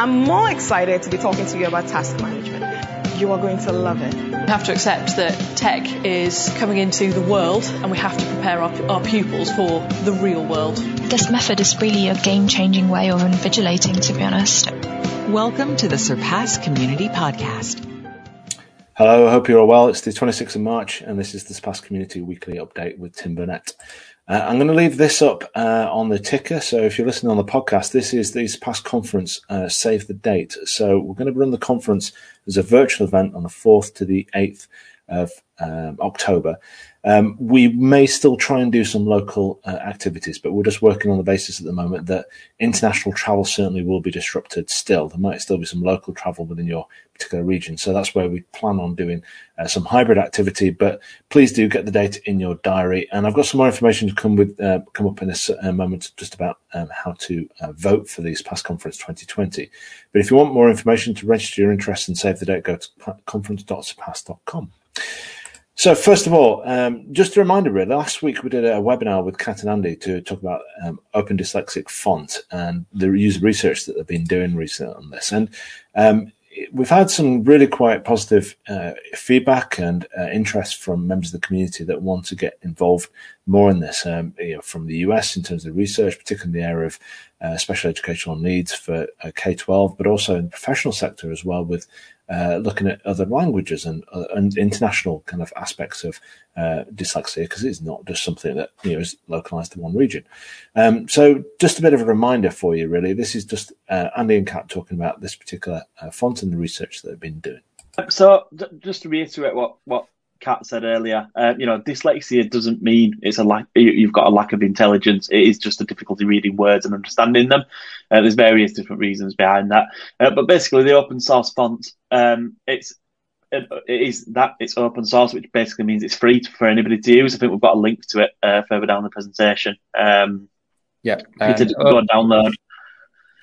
I'm more excited to be talking to you about task management. You are going to love it. We have to accept that tech is coming into the world and we have to prepare our, our pupils for the real world. This method is really a game changing way of invigilating, to be honest. Welcome to the Surpass Community Podcast. Hello, I hope you're all well. It's the 26th of March, and this is the Surpass Community Weekly Update with Tim Burnett. Uh, I'm going to leave this up uh, on the ticker. So if you're listening on the podcast, this is the Surpass conference. Uh, save the date. So we're going to run the conference as a virtual event on the 4th to the 8th of um, October. Um, we may still try and do some local uh, activities, but we're just working on the basis at the moment that international travel certainly will be disrupted still. There might still be some local travel within your particular region. So that's where we plan on doing uh, some hybrid activity, but please do get the date in your diary. And I've got some more information to come with, uh, come up in a, moment just about um, how to uh, vote for the Surpass Conference 2020. But if you want more information to register your interest and save the date, go to conference.surpass.com. So first of all, um, just a reminder, really. Last week we did a webinar with Kat and Andy to talk about um, Open Dyslexic font and the user research that they've been doing recently on this. And um, we've had some really quite positive uh, feedback and uh, interest from members of the community that want to get involved more in this. Um, you know, from the US in terms of research, particularly in the area of uh, special educational needs for uh, K twelve, but also in the professional sector as well with uh, looking at other languages and, uh, and international kind of aspects of uh, dyslexia because it's not just something that you know is localized to one region. Um, so, just a bit of a reminder for you, really. This is just uh, Andy and Kat talking about this particular uh, font and the research that they've been doing. So, just to reiterate what what Kat said earlier, uh, you know, dyslexia doesn't mean it's a lack. You've got a lack of intelligence. It is just a difficulty reading words and understanding them. Uh, there's various different reasons behind that, uh, but basically, the open source font, um, it's it is that it's open source, which basically means it's free for anybody to use. I think we've got a link to it uh, further down the presentation. Um, yeah, go and download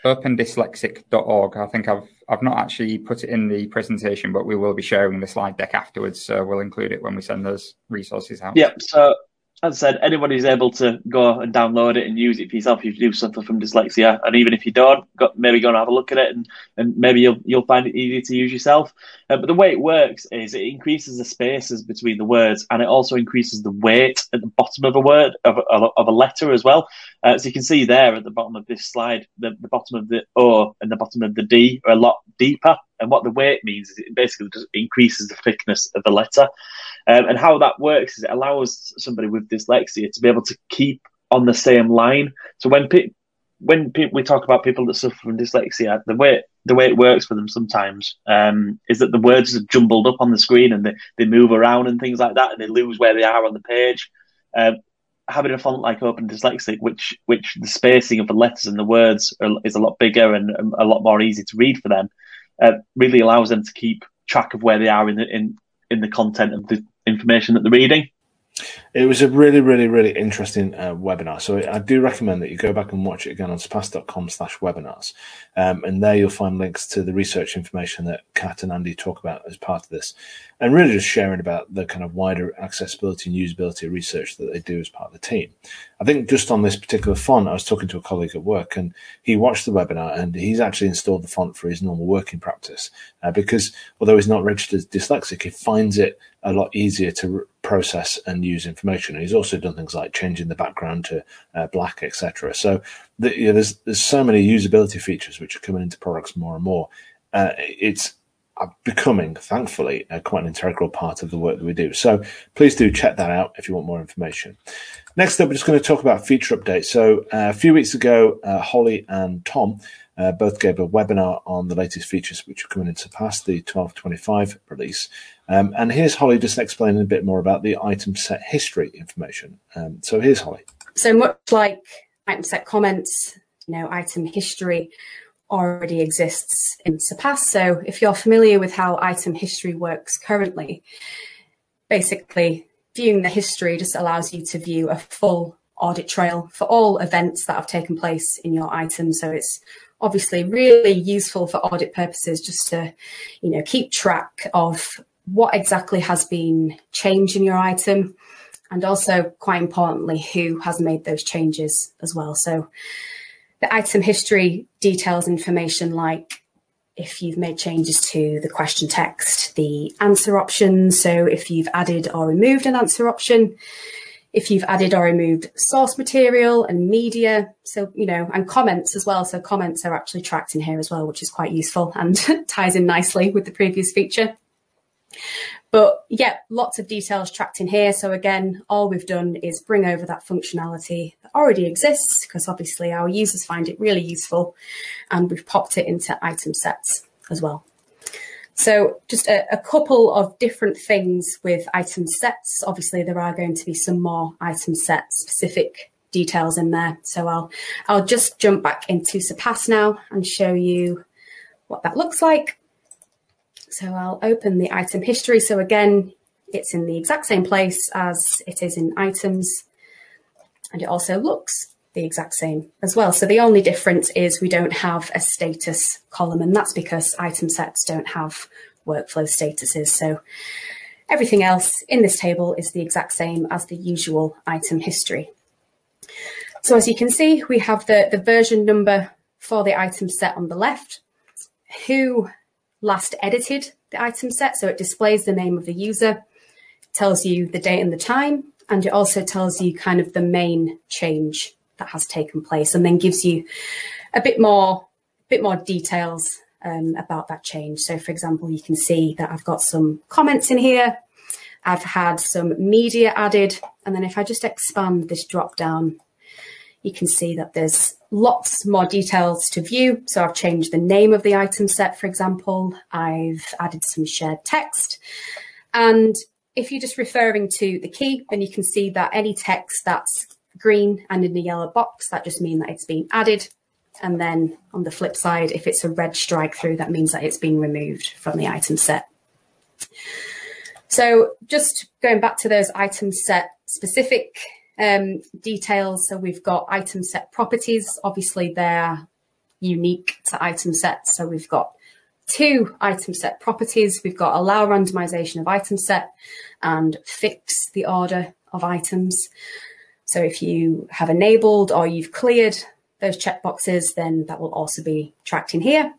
opendyslexic.org. I think I've I've not actually put it in the presentation, but we will be sharing the slide deck afterwards, so we'll include it when we send those resources out. Yep. So as I said, who's able to go and download it and use it for yourself if you do suffer from dyslexia. And even if you don't, go, maybe go and have a look at it and, and maybe you'll you'll find it easy to use yourself. Uh, but the way it works is it increases the spaces between the words and it also increases the weight at the bottom of a word of a, of a letter as well. Uh, so you can see there at the bottom of this slide, the, the bottom of the O and the bottom of the D are a lot deeper. And what the weight means is it basically just increases the thickness of the letter. Um, and how that works is it allows somebody with dyslexia to be able to keep on the same line. So when pe- when pe- we talk about people that suffer from dyslexia, the way the way it works for them sometimes um, is that the words are jumbled up on the screen and they, they move around and things like that, and they lose where they are on the page. Um, having a font like Open Dyslexic, which which the spacing of the letters and the words are, is a lot bigger and a lot more easy to read for them, uh, really allows them to keep track of where they are in the in in the content of the information that they're reading. It was a really, really, really interesting uh, webinar. So I do recommend that you go back and watch it again on surpass.com slash webinars. Um, and there you'll find links to the research information that Kat and Andy talk about as part of this. And really just sharing about the kind of wider accessibility and usability research that they do as part of the team. I think just on this particular font, I was talking to a colleague at work and he watched the webinar and he's actually installed the font for his normal working practice uh, because although he's not registered as dyslexic, he finds it a lot easier to process and use information. And he's also done things like changing the background to uh, black, etc. So the, you know, there's there's so many usability features which are coming into products more and more. Uh, it's uh, becoming, thankfully, uh, quite an integral part of the work that we do. So please do check that out if you want more information. Next up, we're just going to talk about feature updates. So uh, a few weeks ago, uh, Holly and Tom both gave a webinar on the latest features which are coming into pass the 1225 release. Um, and here's Holly just explaining a bit more about the item set history information. Um, so here's Holly. So much like item set comments, you know, item history already exists in Surpass. So if you're familiar with how item history works currently, basically viewing the history just allows you to view a full audit trail for all events that have taken place in your item. So it's obviously really useful for audit purposes just to, you know, keep track of what exactly has been changed in your item and also quite importantly who has made those changes as well so the item history details information like if you've made changes to the question text, the answer option. So if you've added or removed an answer option, if you've added or removed source material and media. So, you know, and comments as well. So comments are actually tracked in here as well, which is quite useful and ties in nicely with the previous feature. But yeah, lots of details tracked in here. So again, all we've done is bring over that functionality that already exists because obviously our users find it really useful and we've popped it into item sets as well. So just a, a, couple of different things with item sets. Obviously, there are going to be some more item set specific details in there. So I'll I'll just jump back into Surpass now and show you what that looks like. So I'll open the item history. So again, it's in the exact same place as it is in items. And it also looks the exact same as well. So the only difference is we don't have a status column and that's because item sets don't have workflow statuses. So everything else in this table is the exact same as the usual item history. So as you can see, we have the, the version number for the item set on the left, who last edited the item set. So it displays the name of the user, tells you the date and the time, and it also tells you kind of the main change that has taken place and then gives you a bit more bit more details um, about that change. So for example, you can see that I've got some comments in here. I've had some media added. And then if I just expand this drop down, you can see that there's lots more details to view. So I've changed the name of the item set, for example. I've added some shared text. And if you're just referring to the key, then you can see that any text that's green and in the yellow box, that just means that it's been added. And then on the flip side, if it's a red strike through, that means that it's been removed from the item set. So just going back to those item set specific um, details. So we've got item set properties. Obviously, they're unique to item sets. So we've got two item set properties. We've got allow randomization of item set and fix the order of items. So if you have enabled or you've cleared those checkboxes, then that will also be tracked in here.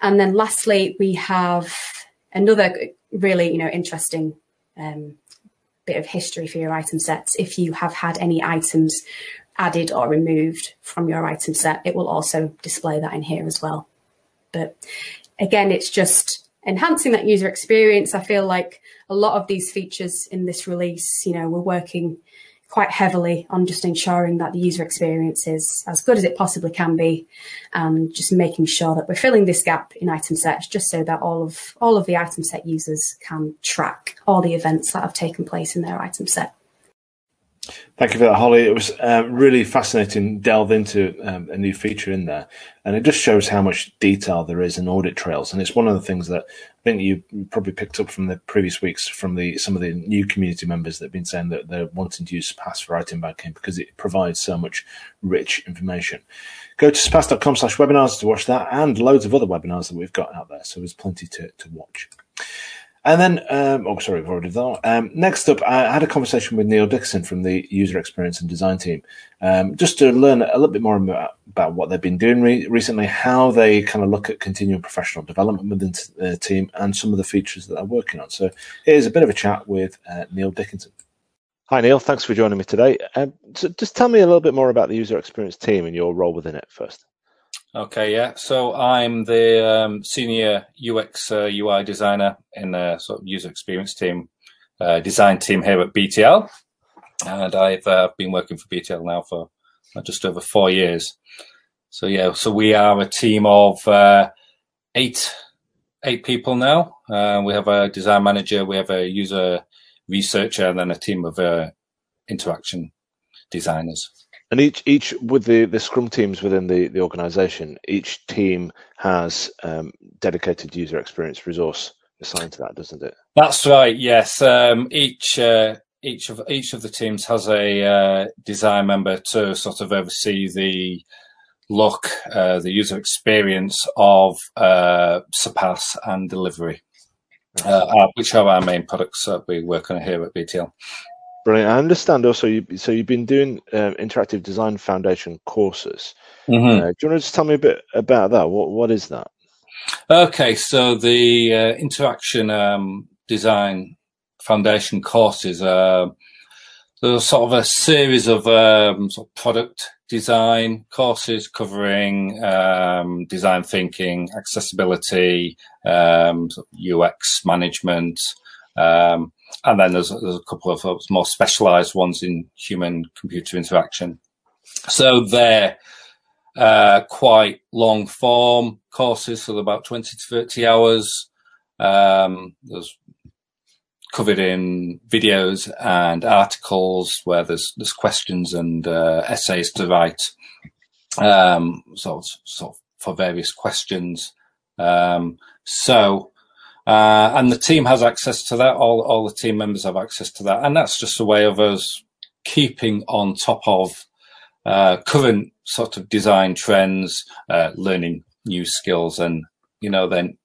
And then lastly, we have another really, you know, interesting um, bit of history for your item sets. If you have had any items added or removed from your item set, it will also display that in here as well. But again, it's just enhancing that user experience. I feel like a lot of these features in this release, you know, we're working quite heavily on just ensuring that the user experience is as good as it possibly can be and just making sure that we're filling this gap in item sets just so that all of all of the item set users can track all the events that have taken place in their item set. Thank you for that, Holly. It was uh, really fascinating delve into um, a new feature in there, and it just shows how much detail there is in audit trails. And it's one of the things that I think you probably picked up from the previous weeks from the some of the new community members that have been saying that they're wanting to use Surpass for item banking because it provides so much rich information. Go to surpass.com slash webinars to watch that and loads of other webinars that we've got out there. So there's plenty to, to watch. And then, um, oh, sorry, I've already done that. Um, next up, I had a conversation with Neil Dickinson from the user experience and design team, um, just to learn a little bit more about, about what they've been doing re- recently, how they kind of look at continuing professional development within the team, and some of the features that they're working on. So here's a bit of a chat with uh, Neil Dickinson. Hi, Neil. Thanks for joining me today. Um, so just tell me a little bit more about the user experience team and your role within it first. Okay, yeah. So I'm the um, senior UX uh, UI designer in the sort of user experience team, uh, design team here at BTL, and I've uh, been working for BTL now for uh, just over four years. So yeah, so we are a team of uh, eight eight people now. Uh, we have a design manager, we have a user researcher, and then a team of interaction designers. And each each with the, the Scrum teams within the, the organization, each team has um, dedicated user experience resource assigned to that, doesn't it? That's right. Yes. Um, each uh, each of each of the teams has a uh, design member to sort of oversee the look, uh, the user experience of uh, Surpass and delivery, uh, which are our main products that we work on here at BTL. Brilliant. I understand also. You, so you've been doing um, interactive design foundation courses. Mm-hmm. Uh, do you want to just tell me a bit about that? What what is that? Okay, so the uh, interaction um, design foundation courses are there's sort of a series of um, sort of product design courses covering um, design thinking, accessibility, um, UX management, um, and then there's, there's, a couple of more specialized ones in human computer interaction. So they're uh, quite long form courses, so about 20 to 30 hours. Um, there's covered in videos and articles where there's there's questions and uh, essays to write, um, sort of, sort of for various questions. Um, so uh, and the team has access to that. All, all the team members have access to that. And that's just a way of us keeping on top of uh, current sort of design trends, uh, learning new skills and, you know, then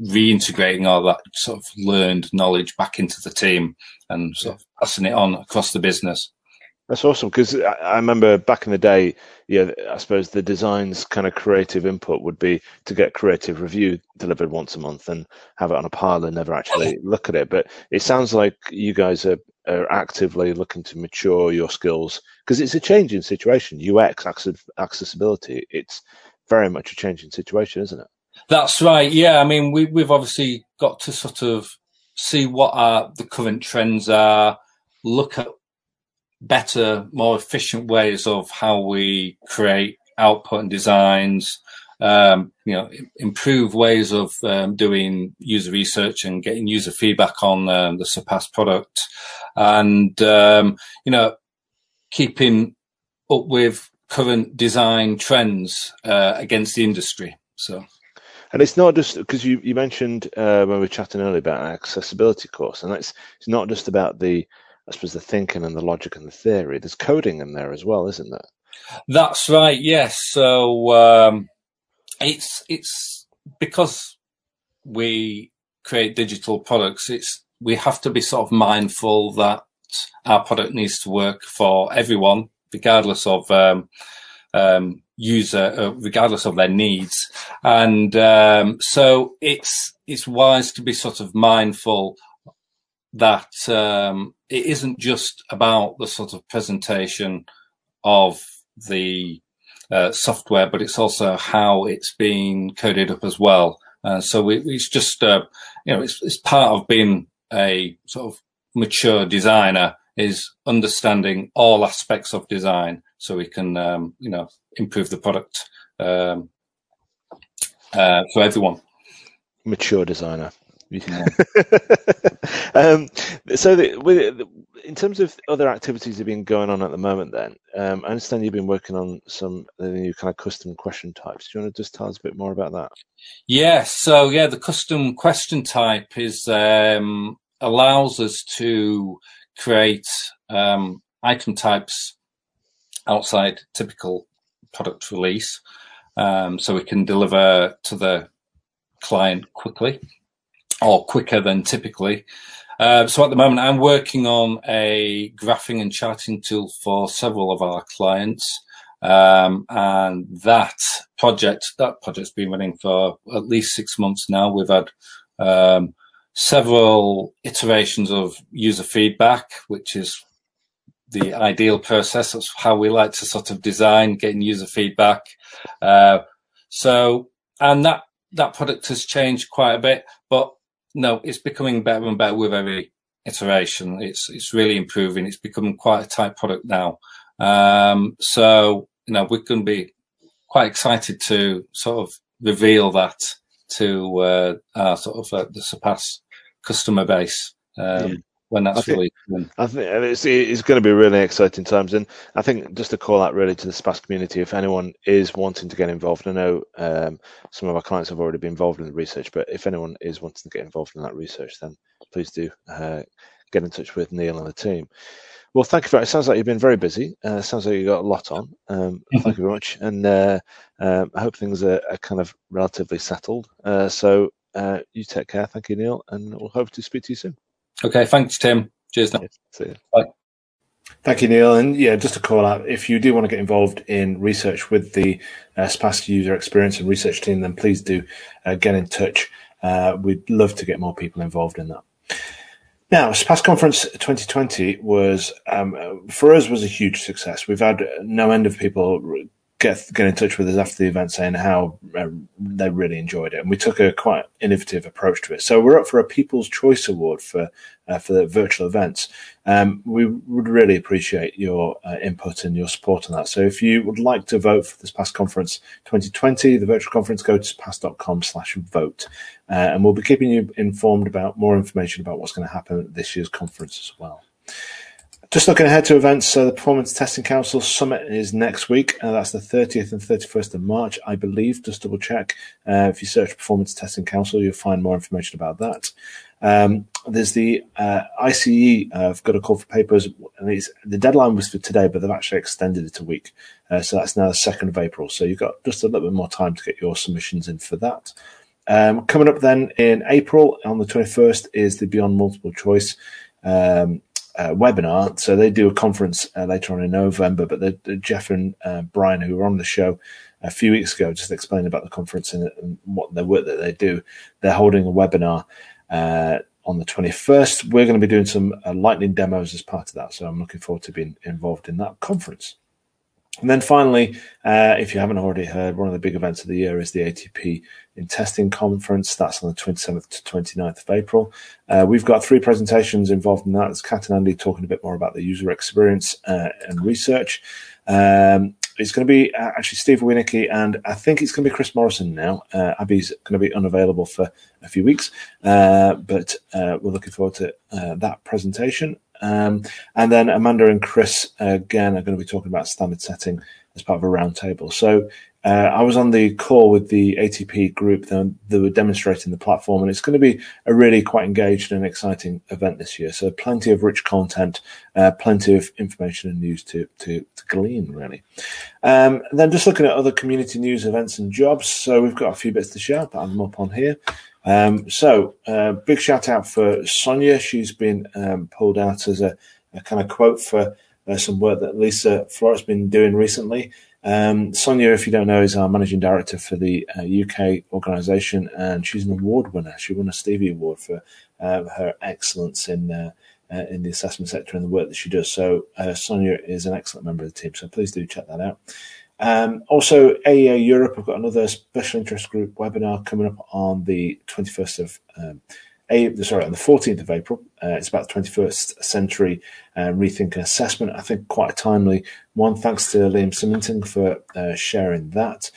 reintegrating all that sort of learned knowledge back into the team and sort of passing it on across the business. That's awesome because I remember back in the day, yeah, I suppose the design's kind of creative input would be to get creative review delivered once a month and have it on a pile and never actually look at it. But it sounds like you guys are, are actively looking to mature your skills because it's a changing situation. UX accessibility, it's very much a changing situation, isn't it? That's right. Yeah, I mean, we, we've obviously got to sort of see what are the current trends are, look at better, more efficient ways of how we create output and designs. Um, you know, improve ways of um, doing user research and getting user feedback on um, the Surpass product, and um, you know, keeping up with current design trends uh, against the industry. So. And it's not just because you, you mentioned uh, when we were chatting earlier about accessibility course, and it's it's not just about the I suppose the thinking and the logic and the theory. There's coding in there as well, isn't there? That's right. Yes. So um, it's it's because we create digital products. It's we have to be sort of mindful that our product needs to work for everyone, regardless of um, um, user, uh, regardless of their needs. And um, so it's it's wise to be sort of mindful that um, it isn't just about the sort of presentation of the uh, software, but it's also how it's being coded up as well. Uh, so it's just, uh, you know, it's, it's part of being a sort of mature designer is understanding all aspects of design so we can, um, you know, improve the product um, uh, for everyone. Mature designer. um, so, the, with, in terms of other activities that have been going on at the moment, then um, I understand you've been working on some the new kind of custom question types. Do you want to just tell us a bit more about that? Yes. So, yeah, the custom question type is um, allows us to create um, item types outside typical product release, um, so we can deliver to the client quickly or quicker than typically. Uh, so at the moment, I'm working on a graphing and charting tool for several of our clients. Um, and that project, that project's been running for at least six months now. We've had um, several iterations of user feedback, which is the ideal process. That's how we like to sort of design, getting user feedback. Uh, so, and that that product has changed quite a bit, but no, it's becoming better and better with every iteration. It's it's really improving. It's becoming quite a tight product now. Um, so you know we're going to be quite excited to sort of reveal that to uh, our sort of uh, the Surpass customer base. Um, yeah when that's I think, really. I think it's, it's going to be really exciting times, and I think just to call out really to the Surpass community, if anyone is wanting to get involved, I know um, some of our clients have already been involved in the research, but if anyone is wanting to get involved in that research, then please do uh, get in touch with Neil and the team. Well, thank you very. Much it sounds like you've been very busy. Uh, sounds like you got a lot on. Um, thank you very much, and uh, um, I hope things are, are, kind of relatively settled. Uh, so uh, you take care. Thank you, Neil, and we'll hope to speak to you soon. Okay, thanks, Tim. Cheers now. See you. Bye. Thank you, Neil. And yeah, just to call out, if you do want to get involved in research with the uh, Surpass user experience and research team, then please do uh, get in touch. Uh, we'd love to get more people involved in that. Now, Surpass Conference 2020 was, um, for us, was a huge success. We've had no end of people get get in touch with us after the event saying how uh, they really enjoyed it, and we took a quite innovative approach to it. So we're up for a People's Choice Award for uh, for the virtual events. Um, we would really appreciate your uh, input and your support on that. So if you would like to vote for this past conference 2020, the virtual conference, go to surpass.com slash vote. Uh, and we'll be keeping you informed about more information about what's going to happen at this year's conference as well. Just looking ahead to events, so the Performance Testing Council Summit is next week. Uh, that's the 30th and 31st of March, I believe. Just double check. Uh, if you search Performance Testing Council, you'll find more information about that. Um, there's the uh, ICE. Uh, I've got a call for papers, and the deadline was for today, but they've actually extended it a week. Uh, so that's now the 2nd of April. So you've got just a little bit more time to get your submissions in for that. Um, coming up then in April on the 21st is the Beyond Multiple Choice. Um, uh, webinar. So they do a conference uh, later on in November. But the, the Jeff and uh, Brian, who were on the show a few weeks ago, just explained about the conference and, and what the work that they do, they're holding a webinar uh, on the 21st. We're going to be doing some uh, lightning demos as part of that. So I'm looking forward to being involved in that conference. And then finally, uh, if you haven't already heard, one of the big events of the year is the ATP in Testing Conference. That's on the 27th to 29th of April. Uh, we've got three presentations involved in that. It's Kat and Andy talking a bit more about the user experience uh, and research. Um, it's going to be uh, actually Steve Winicki and I think it's going to be Chris Morrison now. Uh, Abby's going to be unavailable for a few weeks, uh, but we're looking forward to that presentation. Um, and then Amanda and Chris again are going to be talking about standard setting as part of a roundtable. So uh, I was on the call with the ATP group that, were demonstrating the platform, and it's going to be a really quite engaged and exciting event this year. So plenty of rich content, uh, plenty of information and news to to, to glean really. Um, then just looking at other community news, events, and jobs. So we've got a few bits to share, but I'm up on here. Um, so uh, big shout out for Sonia. She's been um, pulled out as a, a, kind of quote for uh, some work that Lisa Flores been doing recently. Um, Sonia, if you don't know, is our managing director for the uh, UK organisation, and she's an award winner. She won a Stevie Award for uh, her excellence in uh, uh in the assessment sector and the work that she does. So Sonia is an excellent member of the team. So please do check that out. Um, also, AEA Europe have got another special interest group webinar coming up on the 21st of um, sorry, on the 14th of April. Uh, it's about the 21st century uh, rethink and assessment. I think quite a timely one. Thanks to Liam Simonton for uh, sharing that.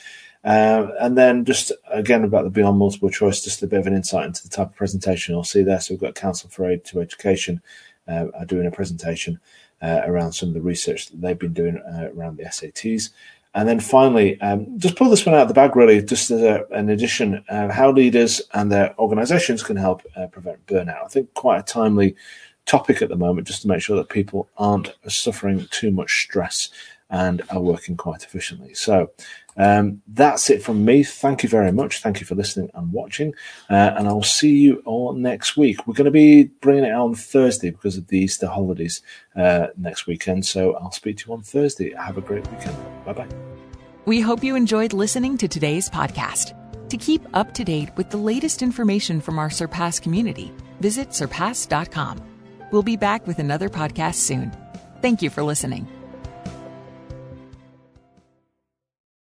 Uh, and then just again about the Beyond Multiple Choice, just a bit of an insight into the type of presentation I'll see there. So we've got Council for Aid to Education uh, are doing a presentation uh, around some of the research that they've been doing around the SATs. And then finally, um, just pull this one out of the bag, really, just as a, an addition, uh, how leaders and their organizations can help uh, prevent burnout. I think quite a timely topic at the moment, just to make sure that people aren't suffering too much stress and are working quite efficiently. So um, that's it from me. Thank you very much. Thank you for listening and watching. Uh, and I'll see you all next week. We're going to be bringing it out on Thursday because of the Easter holidays uh, next weekend. So I'll speak to you on Thursday. Have a great weekend. Bye bye. We hope you enjoyed listening to today's podcast. To keep up to date with the latest information from our Surpass community, visit surpass.com. We'll be back with another podcast soon. Thank you for listening.